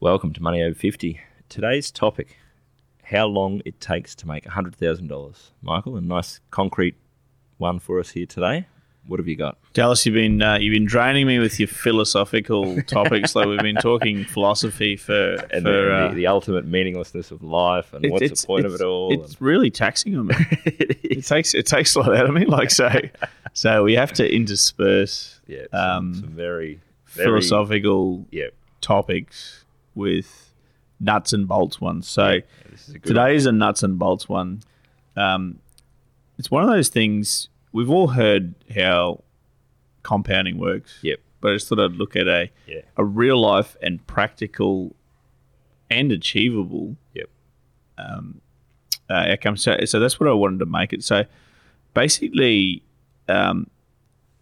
Welcome to Money Over 50. Today's topic how long it takes to make $100,000. Michael, a nice concrete one for us here today. What have you got? Dallas, you've been uh, you've been draining me with your philosophical topics. like we've been talking philosophy for And for the, uh, the, the ultimate meaninglessness of life and it- what's the point of it all. It's really taxing on me. it takes it takes a lot out of me. Like so, so we have to intersperse yeah, some, um, some very, very philosophical Yeah, topics with nuts and bolts ones. So yeah, is one. today's a nuts and bolts one. Um, it's one of those things we've all heard how compounding works. Yep. But I just thought I'd look at a Yeah. a real life and practical and achievable Yep. um, uh, outcome. So, so that's what I wanted to make it. So basically, um,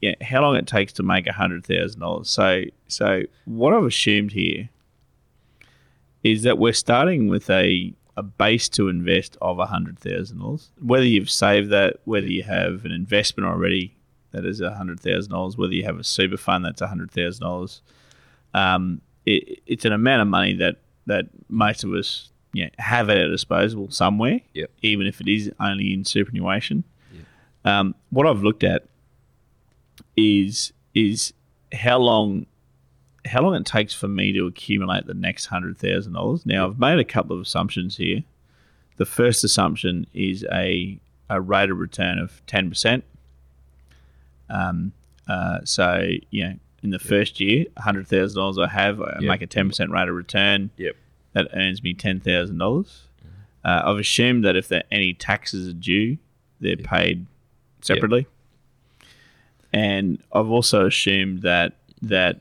yeah, how long it takes to make a hundred thousand dollars. So, so what I've assumed here is that we're starting with a a base to invest of a hundred thousand dollars. Whether you've saved that, whether you have an investment already that is a hundred thousand dollars, whether you have a super fund that's a hundred thousand dollars, um, it, it's an amount of money that that most of us you know, have at our disposal somewhere, Yep. even if it is only in superannuation. Um, what I've looked at is is how long how long it takes for me to accumulate the next hundred thousand dollars. Now I've made a couple of assumptions here. The first assumption is a a rate of return of ten percent. Um, uh, so you know, in the first year, hundred thousand dollars I have, I Yep. make a ten percent rate of return. Yep. That earns me ten thousand dollars. Uh, I've assumed that if there any taxes are due, they're paid separately. And I've also assumed that that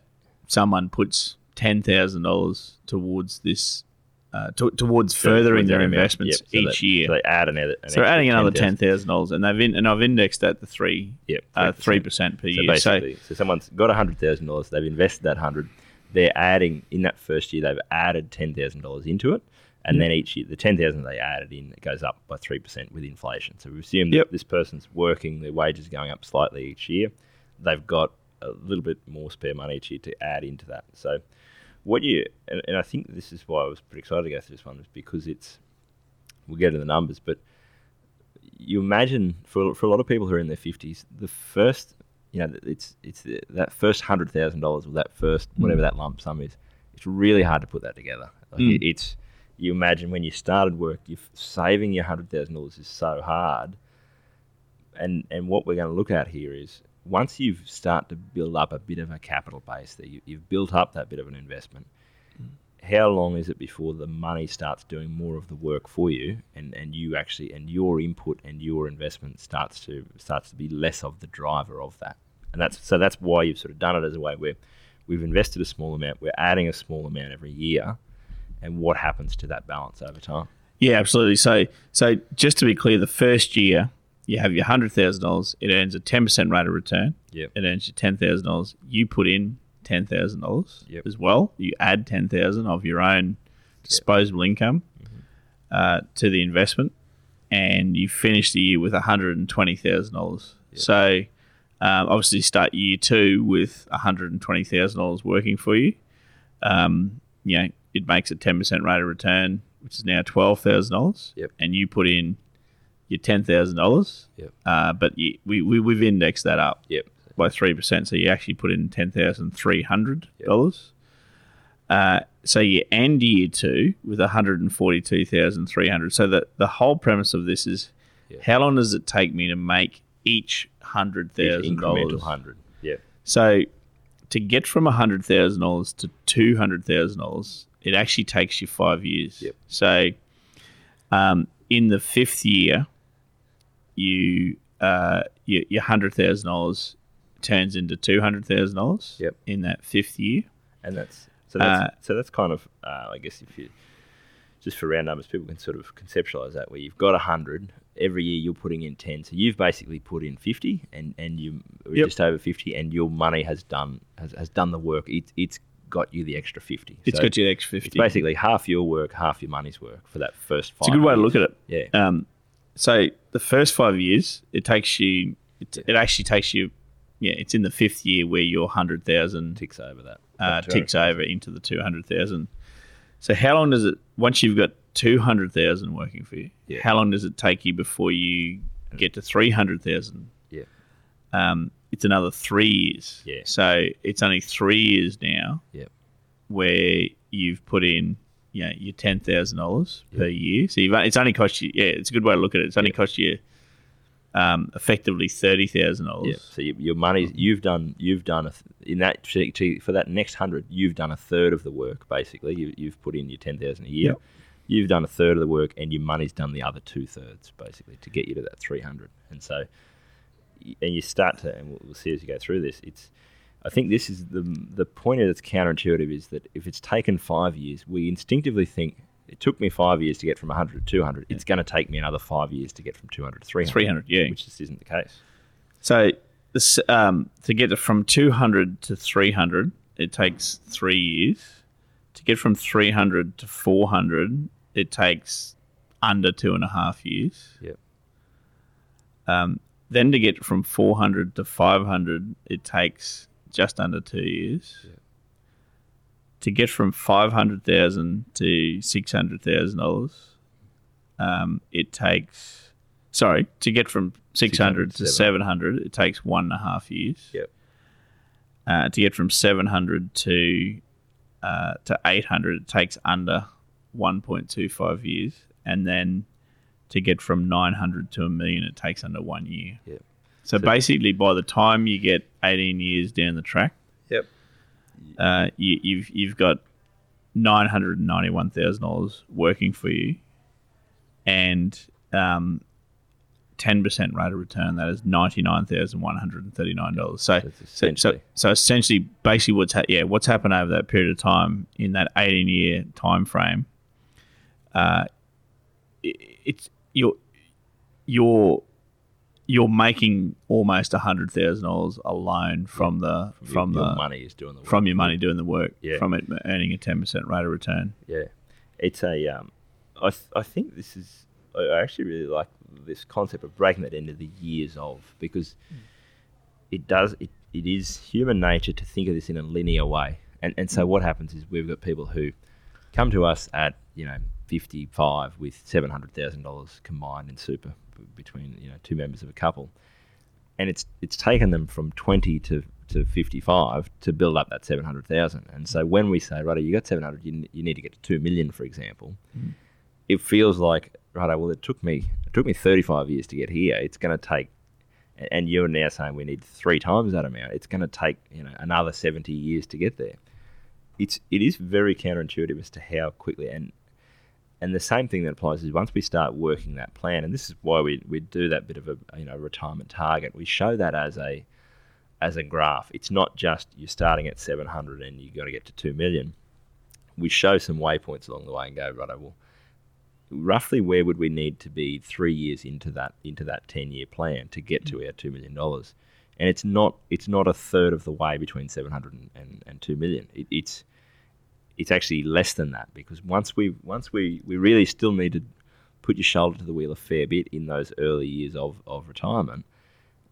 someone puts ten thousand dollars towards this, uh, to, towards furthering their investments Yep, each year. So they add another. An so they're adding another ten thousand dollars, and they've in, and I've indexed that to three Yep, uh, 3%. three percent per So year. So, so someone's got hundred thousand dollars. They've invested that hundred. They're adding in that first year. They've added ten thousand dollars into it, and then each year the ten thousand they added in it goes up by three percent with inflation. So we assume that Yep. this person's working. Their wages going up slightly each year. They've got a little bit more spare money each year to add into that. So what you and, and I think this is why I was pretty excited to go through this one is because it's we'll get to the numbers, but you imagine for, for a lot of people who are in their 50s, the first, you know, it's it's the, that first hundred thousand dollars or that first whatever that lump sum is. It's really hard to put that together. Like Mm. it, it's you imagine when you started work, you saving your hundred thousand dollars is so hard. And and what we're going to look at here is once you've start to build up a bit of a capital base, that you, you've built up that bit of an investment. Mm. How long is it before the money starts doing more of the work for you, and, and you actually and your input and your investment starts to starts to be less of the driver of that, and that's so that's why you've sort of done it as a way where we've invested a small amount, we're adding a small amount every year, and what happens to that balance over time? yeah, absolutely. So, so just to be clear, the first year you have your hundred thousand dollars. It earns a ten percent rate of return. Yep. It earns you ten thousand dollars. You put in ten thousand dollars Yep. as well. You add ten thousand of your own disposable income uh, to the investment, and you finish the year with hundred and twenty thousand dollars. So, um, obviously, start year two with hundred and twenty thousand dollars working for you. Um, you know, it makes a ten percent rate of return, which is now twelve thousand dollars. Yep. And you put in your ten thousand dollars. Yep. Uh, but you, we, we we've indexed that up Yep. by three percent. So you actually put in ten thousand three hundred dollars. Uh, so you end year two with one hundred and forty two thousand three hundred. So the the whole premise of this is Yeah. how long does it take me to make each hundred thousand Incremental dollars? hundred. Yeah. So to get from hundred thousand dollars to two hundred thousand dollars, it actually takes you five years. Yep. So um, in the fifth year, you uh, your, your hundred thousand dollars turns into two hundred thousand dollars. Yep. In that fifth year, And that's So that's, Uh, so that's kind of, uh, I guess, if you just for round numbers, people can sort of conceptualize that where you've got 100, every year you're putting in 10. So you've basically put in 50 and, and you Yep. just over 50 and your money has done has, has done the work. It's, it's got you the extra 50. It's So got you the extra It's fifty. basically half your work, half your money's work for that first five It's a good way to look at it. Yeah. Um, so the first five years, it takes you. It, it actually takes you. Yeah, it's in the fifth year where your hundred thousand ticks over that. uh, ticks over into the two hundred thousand. So how long does it? Once you've got two hundred thousand working for you, Yeah. how long does it take you before you get to three hundred thousand? Yeah. Um, it's another three years. Yeah. So it's only three years now. Yep. Where you've put in, you know, your ten thousand dollars per year. So you've it's only cost you. Yeah, it's a good way to look at it. It's only Yeah. cost you, um, effectively thirty thousand dollars. So you, your money, you've done, you've done a, th- in that for that next hundred, you've done a third of the work. Basically, you, you've put in your ten thousand a year. Yep. You've done a third of the work, and your money's done the other two thirds, basically, to get you to that three hundred. And so, and you start to, and we'll, we'll see as you go through this. It's, I think this is the the point that's counterintuitive is that if it's taken five years, we instinctively think. It took me five years to get from 100 to 200. It's going to take me another five years to get from 200 to 300. 300, yeah. Which just isn't the case. So this, um, to get from 200 to 300, it takes three years. To get from 300 to 400, it takes under two and a half years. Yep. Um, then to get from 400 to 500, it takes just under two years. Yep. To get from 500,000 to $600,000, um, it takes, sorry, to get from 600 to 700, it takes one and a half years. Yep. Uh, to get from 700 to uh, to 800, it takes under 1.25 years. And then to get from 900 to a million, it takes under one year. Yep. So, So- basically, by the time you get 18 years down the track, Yep. uh, you, you've you've got nine hundred and ninety one thousand dollars working for you, and um, ten percent rate of return. That is ninety nine thousand one hundred and thirty nine dollars. So, That's so so essentially- basically, what's ha- yeah, what's happened over that period of time in that eighteen year time frame? Uh, it, it's you're you're you're making almost hundred thousand dollars alone from the from, your, the your money is doing the work. from your money doing the work, Yeah. from it earning a ten percent rate of return. Yeah, it's a. Um, I th- I think this is. I actually really like this concept of breaking that into the years of because it does. It, it is human nature to think of this in a linear way, and and so what happens is we've got people who come to us at you know fifty five with seven hundred thousand dollars combined in super between you know two members of a couple, and it's it's taken them from twenty to to 55 to build up that 700,000. And so when we say, right, you got 700, you, you need to get to 2 million, for example, mm. it feels like, right, well, it took me, it took me 35 years to get here. It's going to take, and you're now saying we need three times that amount. It's going to take, you know, another 70 years to get there. It's, it is very counterintuitive as to how quickly, and, and the same thing that applies is once we start working that plan, and this is why we, we do that bit of a, you know, retirement target, we show that as a, as a graph. It's not just you're starting at 700 and you've got to get to 2 million. We show some waypoints along the way and go, right, well, roughly where would we need to be three years into that into that 10 year plan to get to our $2 million? And it's not it's not a third of the way between 700 and, and, and 2 million. It, it's it's actually less than that because once we once we, we really still need to put your shoulder to the wheel a fair bit in those early years of, of retirement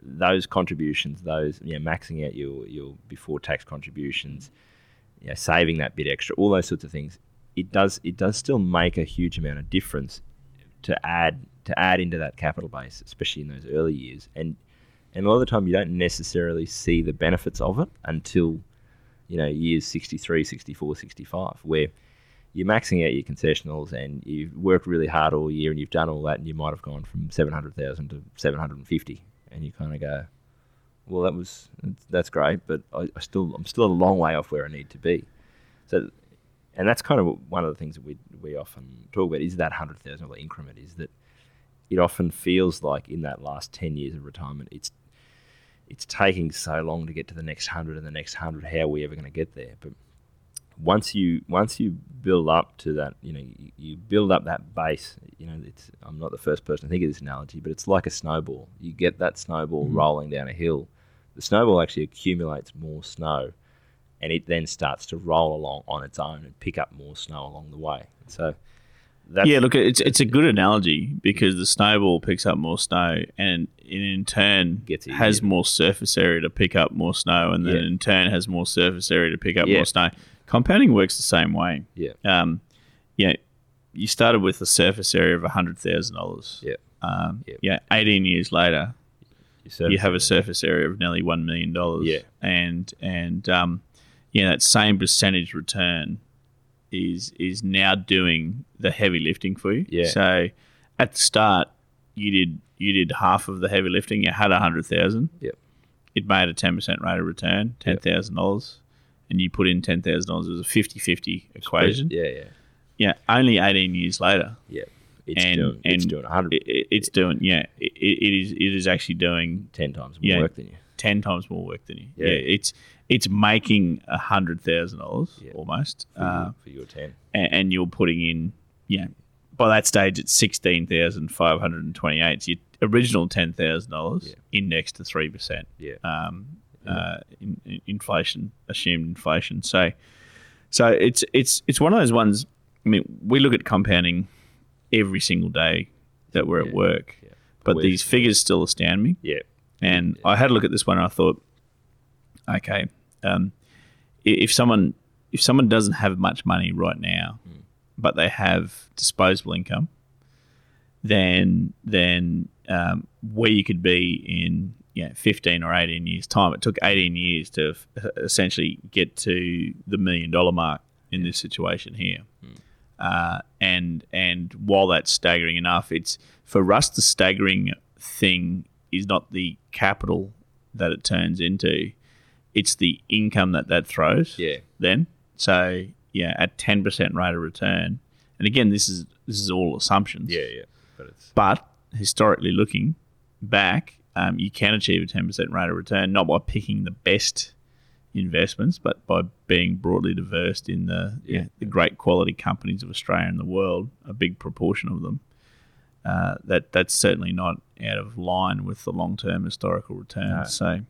those contributions, those you know, maxing out your your before tax contributions, you know, saving that bit extra, all those sorts of things, it does it does still make a huge amount of difference to add to add into that capital base, especially in those early years. And and a lot of the time you don't necessarily see the benefits of it until you know years 63, 64, 65, where you're maxing out your concessionals and you've worked really hard all year and you've done all that and you might have gone from 700,000 to 750 and you kind of go, well, that was that's great, but I, I still I'm still a long way off where I need to be. So, and that's kind of one of the things that we we often talk about is that hundred thousand dollar increment. Is that it often feels like in that last ten years of retirement, it's it's taking so long to get to the next hundred and the next hundred. How are we ever going to get there? But once you once you build up to that, you know, you, you build up that base. You know, it's I'm not the first person to think of this analogy, but it's like a snowball. You get that snowball Mm-hmm. rolling down a hill. The snowball actually accumulates more snow, and it then starts to roll along on its own and pick up more snow along the way. So, that's, yeah, look, it's it's a good analogy because the snowball picks up more snow, and in turn has more surface area to pick up more snow, and then Yeah. in turn has more surface area to pick up Yeah. more snow. Compounding works the same way. yeah, Um, yeah, you started with a surface area of hundred thousand dollars. yeah. Um, Yeah. yeah, eighteen years later, you have a surface area of nearly one million dollars. Yeah. and and um, yeah, that same percentage return is is now doing the heavy lifting for you. Yeah. So at the start, you did you did half of the heavy lifting. You had a hundred thousand. Yep. It made a ten percent rate of return, ten thousand dollars, and you put in ten thousand dollars. It was a 50-50 equation. Yeah, yeah, Yeah. Only eighteen years later, yeah. It's and doing it's doing hundred it, it- it's doing yeah. It, it is it is actually doing ten times more yeah. work than you. Ten times more work than you. Yeah. Yeah, it's it's making a hundred thousand dollars almost, For, uh, your, for your ten. and, and you're putting in yeah. By that stage, it's sixteen thousand five hundred and twenty-eight. So your original ten thousand dollars indexed to three percent. Yeah. Um, uh, in, in inflation, assumed inflation. So, so it's it's it's one of those ones. I mean, we look at compounding every single day that we're Yeah. at work, Yeah. but We- these figures still astound me. Yeah. And I had a look at this one and I thought, okay, um, if someone if someone doesn't have much money right now, but they have disposable income, then then um, where you could be in yeah, 15 or 18 years time. It took 18 years to f- essentially get to the million dollar mark in this situation here. Uh, and and while that's staggering enough, it's for us the staggering thing is not the capital that it turns into; it's the income that that throws. Yeah. Then, so yeah, at ten percent rate of return, and again, this is this is all assumptions. Yeah, yeah. But it's But historically looking back, um, you can achieve a ten percent rate of return not by picking the best investments, but by being broadly diverse in the Yeah. yeah, the great quality companies of Australia and the world, a big proportion of them. Uh, that that's certainly not out of line with the long term historical returns. No. So,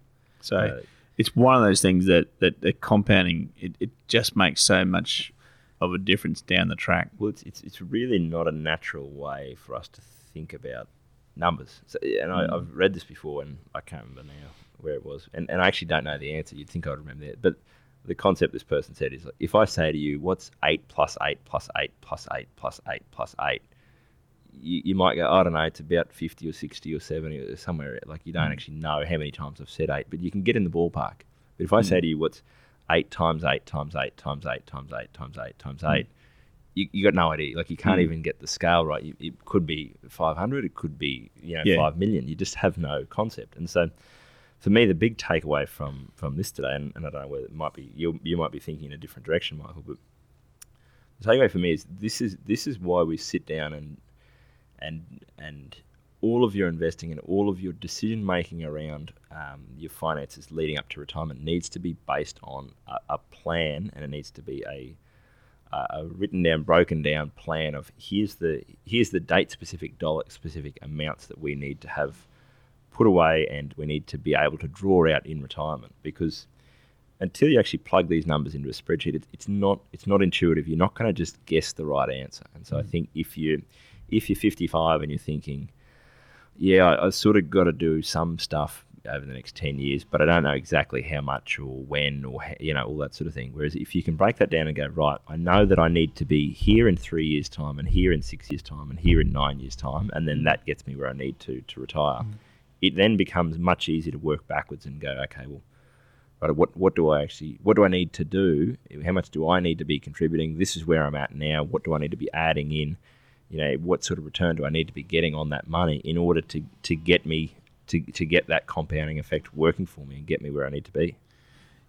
so Uh, it's one of those things that that, that compounding it, it just makes so much of a difference down the track. well, it's, it's it's really not a natural way for us to think about numbers. So, and I, I've read this before, and I can't remember now where it was, and, and I actually don't know the answer. You'd think I'd remember that, but the concept this person said is like, if I say to you, "What's eight plus eight plus eight plus eight plus eight plus eight? You, you might go, I don't know, it's about 50 or 60 or 70 or somewhere. Like, you don't hmm. actually know how many times I've said eight, but you can get in the ballpark. But if I hmm. say to you, what's eight times eight times eight times eight times eight times eight times hmm. eight, you, you got no idea. Like, you can't Mm. even get the scale right. You, it could be 500, it could be, you know, Yeah. 5 million. You just have no concept. And so, for me, the big takeaway from, from this today, and, and I don't know whether it might be, you, you might be thinking in a different direction, Michael, but the takeaway for me is this is this is why we sit down and and and all of your investing and all of your decision making around um, your finances leading up to retirement needs to be based on a, a plan and it needs to be a, a written down, broken down plan of here's the here's the date specific dollar specific amounts that we need to have put away and we need to be able to draw out in retirement because until you actually plug these numbers into a spreadsheet, it's, it's not it's not intuitive. You're not going to just guess the right answer. And so I think if you if you're 55 and you're thinking, yeah, I, I sort of got to do some stuff over the next 10 years, but I don't know exactly how much or when or you know all that sort of thing. Whereas if you can break that down and go right, I know that I need to be here in three years' time, and here in six years' time, and here in nine years' time, and then mm. that gets me where I need to to retire. Mm. It then becomes much easier to work backwards and go, okay, well, right, what what do I actually what do I need to do? How much do I need to be contributing? This is where I'm at now. What do I need to be adding in? You know, what sort of return do I need to be getting on that money in order to to get me to, to get that compounding effect working for me and get me where I need to be?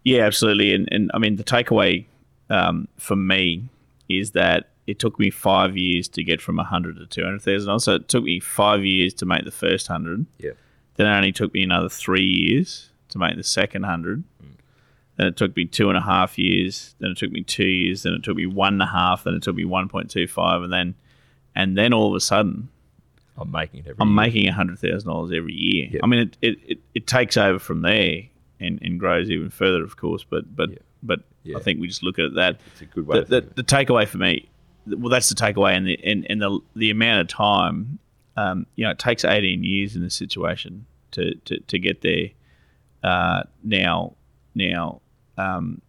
Yeah, absolutely. And, and I mean, the takeaway um, for me is that it took me five years to get from 100 to 200,000 dollars. So it took me five years to make the first 100. Yeah. Then it only took me another three years to make the second 100. then it took me two and a half years, then it took me two years, then it took me one and a half, then it took me one point two five, and then and then all of a sudden I'm making it every I'm year. making hundred thousand dollars every year. Yep. I mean, it, it, it, it takes over from there and, and grows even further, of course. But but Yeah. but Yeah. I think we just look at that. It's a good way The, the, the takeaway for me, well, that's the takeaway, and the and, and the the amount of time, um, you know, it takes eighteen years in this situation to to, to get there. Uh, now now, um,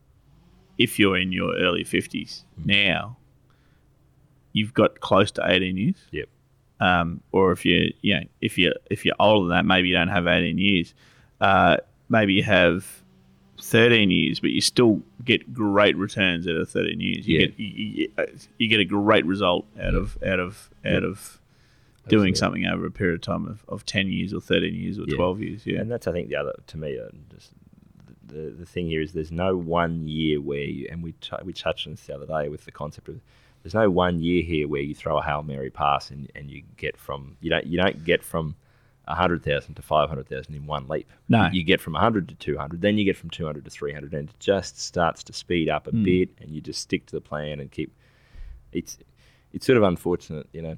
if you're in your early fifties Mm. now, you've got close to eighteen years Yep. um, or if you you know if you if you're older than that, maybe you don't have 18 years. Uh, maybe you have 13 years, but you still get great returns out of 13 years. You Yeah. get you, you, uh, get a great result out of out of out of doing Absolutely. something over a period of time of, of 10 years or 13 years or Yeah. 12 years. Yeah, And that's, I think, the other to me. Uh, just the, the thing here is there's no one year where you and we t- we touched on this the other day with the concept of there's no one year here where you throw a hail mary pass and, and you get from you don't you don't get from hundred thousand to five hundred thousand in one leap. No. you get from hundred to two hundred, then you get from two hundred to three hundred, and it just starts to speed up a Mm. bit, and you just stick to the plan and keep. It's it's sort of unfortunate, you know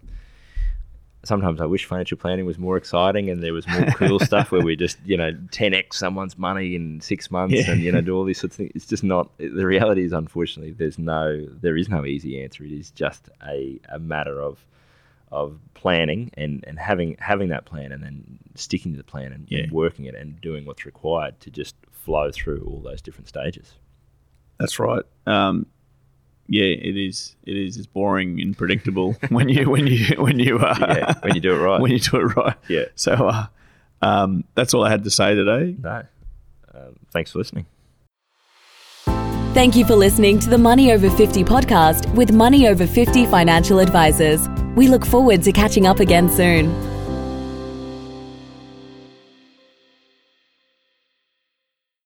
sometimes I wish financial planning was more exciting and there was more cool stuff where we just, you know, 10x someone's money in six months Yeah. and, you know, do all these sorts of things. It's just not, the reality is, unfortunately, there's no, there is no easy answer. It is just a, a matter of, of planning and, and having, having that plan and then sticking to the plan and, Yeah. and working it and doing what's required to just flow through all those different stages. That's right. Um, yeah, it is. It is. It's boring and predictable when you when you when you uh, Yeah, when you do it right. when you do it right. Yeah. So uh, um, that's all I had to say today. No. Um, thanks for listening. Thank you for listening to the Money Over 50 podcast with Money Over 50 financial advisors. We look forward to catching up again soon.